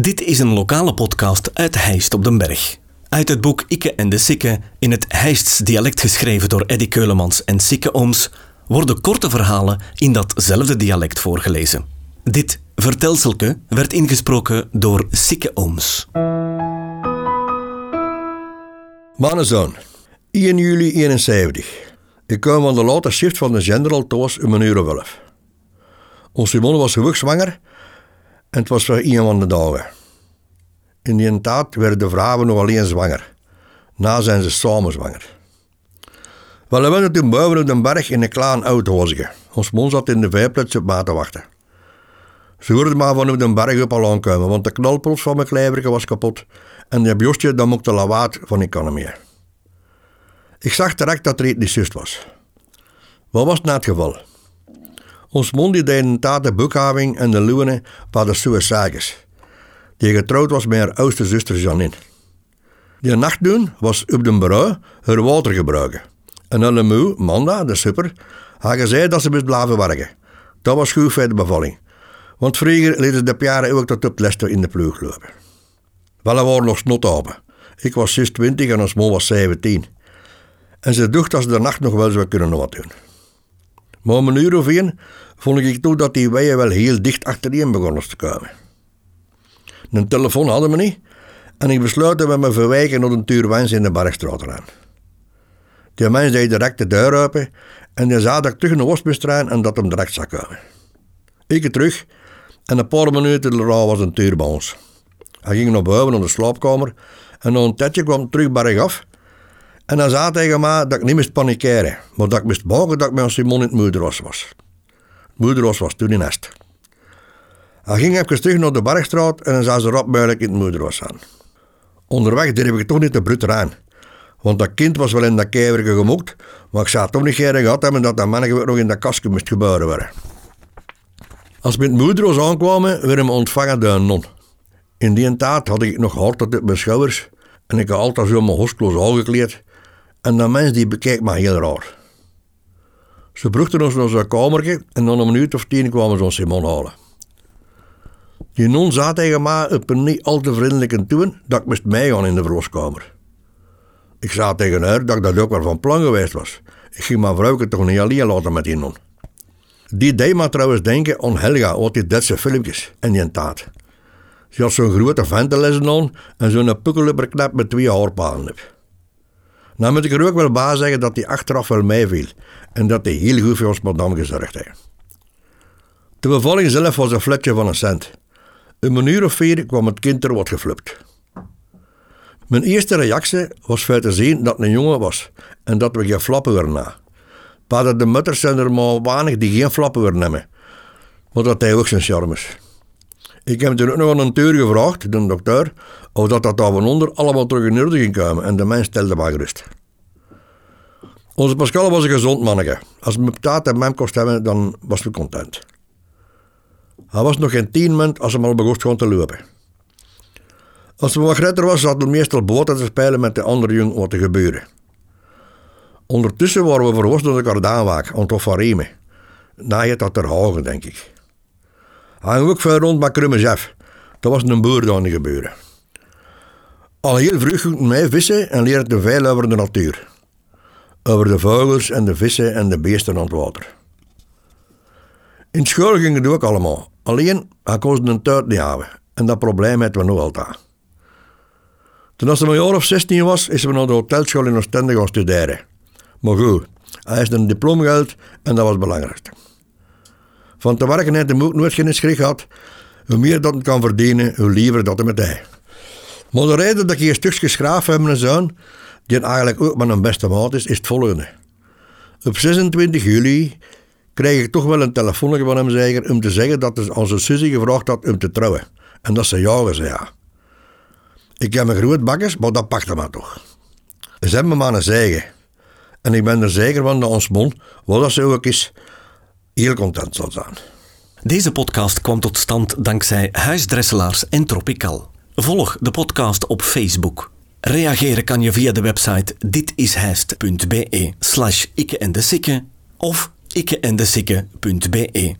Dit is een lokale podcast uit Heist op den Berg. Uit het boek Ikke en de Sikke, in het Heists dialect geschreven door Eddy Keulemans en Sikke Ooms, worden korte verhalen in datzelfde dialect voorgelezen. Dit vertelselke werd ingesproken door Sikke Ooms. Mannenzoon, 1 juli 71. Ik kwam van de late shift van de general thuis om een uur of elf. Ons Simone was gewicht zwanger en het was voor een van de dagen. In die tijd werden de vrouwen nog alleen zwanger. Na zijn ze samen zwanger. We woonden toen boven op de berg in een klein autohuisje. Ons man zat in de vijfplaats op mij te wachten. Ze hoorden maar van op de berg op al aankomen, want de knalpuls van mijn kleiberke was kapot en de bjostje dat mocht de lawaad van ik kan meer. Ik zag direct dat er iets niet was. Wat was het geval? Ons mond die deed een taat de boekhouding en de luwene bij de suicides. Die getrouwd was met haar oudste zuster Janine. Die nacht doen was op de bureau haar water gebruiken. En hun moe, Manda, de super, had gezegd dat ze moest blijven werken. Dat was goed voor de bevalling. Want vroeger lieten de jaren ook tot op Leicester in de ploeg lopen. Wel, waren nog snot open. Ik was 26 en ons man was 17. En ze dacht dat ze de nacht nog wel zou kunnen wat doen. Maar om een uur of één vond ik toe dat die weien wel heel dicht achterin begonnen te komen. Een telefoon hadden we niet en ik besloot dat we me verwijken naar een tuur in de Bergstraat aan. Die mens deed direct de deur open en die zei dat ik terug naar en dat hem direct zou komen. Ik terug en een paar minuten later was een tuur bij ons. Hij ging naar boven naar de slaapkamer en na een tijdje kwam terug bergaf en hij zei tegen mij dat ik niet moest panikeren, maar dat ik moest bogen dat ik met Simon in het moederos was. Het moederos was toen in Est. Hij ging even terug naar de Bergstraat en dan zei ze rap in het moederos aan. Onderweg durf ik toch niet te brut aan. Want dat kind was wel in dat keverke gemokt, maar ik zou toch niet graag gehad hebben dat dat mannetje nog in dat kastje moest gebeuren worden. Als we in het moederos aankwamen, werden we ontvangen door een non. In die tijd had ik nog hard op mijn schouders en ik had altijd zo mijn hoskloos aangekleed en dat mens die bekeek me heel raar. Ze brachten ons naar zijn kamertje en na een minuut of tien kwamen ze ons Simon halen. Die non zei tegen mij op een niet al te vriendelijke toon dat ik moest meegaan in de verloskamer. Ik zei tegen haar dat ik dat ook wel van plan geweest was. Ik ging mijn vrouwke toch niet alleen laten met die non. Die deed me trouwens denken aan Helga uit die Duitse filmpjes en die taat. Ze had zo'n grote ventenlessen aan en zo'n pukkelupperknap met twee haarpalen. Nou moet ik er ook wel bij zeggen dat hij achteraf wel meeviel en dat hij heel goed voor ons madame gezorgd heeft. De bevalling zelf was een fletje van een cent. Een uur of vier kwam het kind er wat geflupt. Mijn eerste reactie was feit te zien dat het een jongen was en dat we geen flappen willen na. Maar de mutters zijn er maar weinig die geen flappen willen nemen. Maar dat hij ook zijn charmes. Ik heb toen ook nog aan een deur gevraagd, de dokter, of dat dat onder allemaal terug in orde ging komen en de mens stelde maar gerust. Onze Pascal was een gezond manneke. Als we taat en mem kost hebben, dan was we content. Hij was nog geen tien maanden als hij al begon gewoon te lopen. Als hij wat groter was, zat hij meestal boten te spelen met de andere jongen wat te gebeuren. Ondertussen waren we verwoest door de kardaanwaak, aan het van Riemen. Na je dat ter hogen, denk ik. Ging ook veel rond met Krumme Chef. Dat was een boer niet gebeuren. Al heel vroeg ging mij vissen en leerde veel over de natuur. Over de vogels en de vissen en de beesten aan het water. In school ging het ook allemaal. Alleen, hij kon een tijd niet hebben. En dat probleem hadden we nog altijd. Toen als hij een jaar of 16 was, is hij naar de hotelschool in Oostende gaan studeren. Maar goed, hij heeft een diploma gehaald en dat was het belangrijkste. Van te werken heeft hij ook nooit geen schrik gehad. Hoe meer dat hij kan verdienen, hoe liever dat hij met. Maar de reden dat ik hier een stukje schraaf heb mijn zoon, die eigenlijk ook mijn beste maat is, is het volgende. Op 26 juli kreeg ik toch wel een telefoontje van hem zeker om te zeggen dat onze Suzy gevraagd had om te trouwen. En dat ze ja zei. Ik heb een groot bakkers, maar dat pakte me toch. Ze hebben me maar een zeggen. En ik ben er zeker van dat ons mond, wat dat ze ook is, heel content zal zijn. Deze podcast kwam tot stand dankzij Huisdresselaars en Tropical. Volg de podcast op Facebook. Reageren kan je via de website ditishijst.be slash ikke en de of ikke en de.